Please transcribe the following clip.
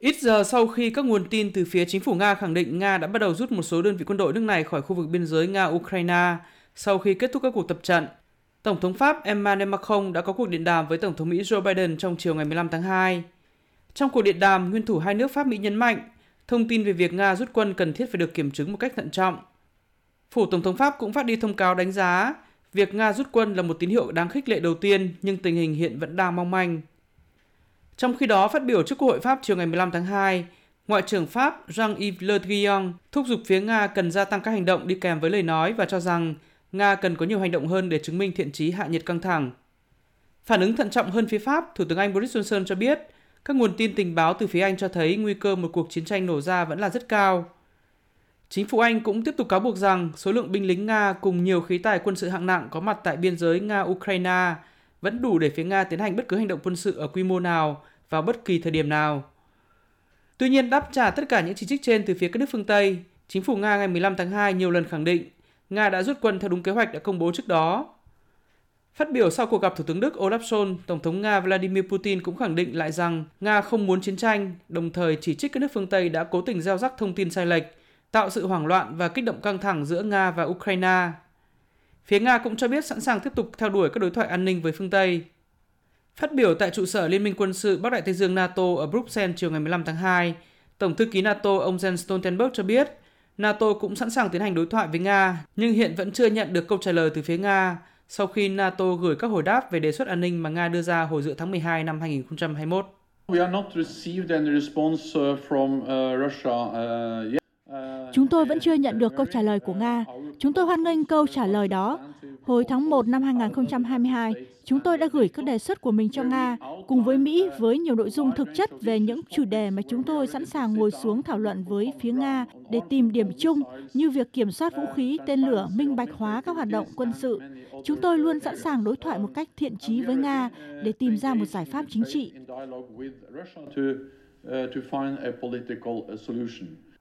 Ít giờ sau khi các nguồn tin từ phía chính phủ Nga khẳng định Nga đã bắt đầu rút một số đơn vị quân đội nước này khỏi khu vực biên giới Nga-Ukraine sau khi kết thúc các cuộc tập trận, Tổng thống Pháp Emmanuel Macron đã có cuộc điện đàm với Tổng thống Mỹ Joe Biden trong chiều ngày 15 tháng 2. Trong cuộc điện đàm, nguyên thủ hai nước Pháp Mỹ nhấn mạnh, thông tin về việc Nga rút quân cần thiết phải được kiểm chứng một cách thận trọng. Phủ Tổng thống Pháp cũng phát đi thông cáo đánh giá việc Nga rút quân là một tín hiệu đáng khích lệ đầu tiên nhưng tình hình hiện vẫn đang mong manh. Trong khi đó, phát biểu trước Quốc hội Pháp chiều ngày 15 tháng 2, Ngoại trưởng Pháp Jean-Yves Le Drian thúc giục phía Nga cần gia tăng các hành động đi kèm với lời nói và cho rằng Nga cần có nhiều hành động hơn để chứng minh thiện trí hạ nhiệt căng thẳng. Phản ứng thận trọng hơn phía Pháp, Thủ tướng Anh Boris Johnson cho biết các nguồn tin tình báo từ phía Anh cho thấy nguy cơ một cuộc chiến tranh nổ ra vẫn là rất cao. Chính phủ Anh cũng tiếp tục cáo buộc rằng số lượng binh lính Nga cùng nhiều khí tài quân sự hạng nặng có mặt tại biên giới Nga-Ukraine vẫn đủ để phía Nga tiến hành bất cứ hành động quân sự ở quy mô nào vào bất kỳ thời điểm nào. Tuy nhiên, đáp trả tất cả những chỉ trích trên từ phía các nước phương Tây, chính phủ Nga ngày 15 tháng 2 nhiều lần khẳng định Nga đã rút quân theo đúng kế hoạch đã công bố trước đó. Phát biểu sau cuộc gặp Thủ tướng Đức Olaf Scholz, Tổng thống Nga Vladimir Putin cũng khẳng định lại rằng Nga không muốn chiến tranh, đồng thời chỉ trích các nước phương Tây đã cố tình gieo rắc thông tin sai lệch, tạo sự hoảng loạn và kích động căng thẳng giữa Nga và Ukraine. Phía Nga cũng cho biết sẵn sàng tiếp tục theo đuổi các đối thoại an ninh với phương Tây. Phát biểu tại trụ sở Liên minh quân sự Bắc Đại Tây Dương NATO ở Bruxelles chiều ngày 15 tháng 2, Tổng thư ký NATO ông Jens Stoltenberg cho biết NATO cũng sẵn sàng tiến hành đối thoại với Nga, nhưng hiện vẫn chưa nhận được câu trả lời từ phía Nga sau khi NATO gửi các hồi đáp về đề xuất an ninh mà Nga đưa ra hồi giữa tháng 12 năm 2021. Chúng tôi vẫn chưa nhận được câu trả lời của Nga. Chúng tôi hoan nghênh câu trả lời đó. Hồi tháng 1 năm 2022, chúng tôi đã gửi các đề xuất của mình cho Nga cùng với Mỹ với nhiều nội dung thực chất về những chủ đề mà chúng tôi sẵn sàng ngồi xuống thảo luận với phía Nga để tìm điểm chung như việc kiểm soát vũ khí, tên lửa, minh bạch hóa các hoạt động quân sự. Chúng tôi luôn sẵn sàng đối thoại một cách thiện trí với Nga để tìm ra một giải pháp chính trị.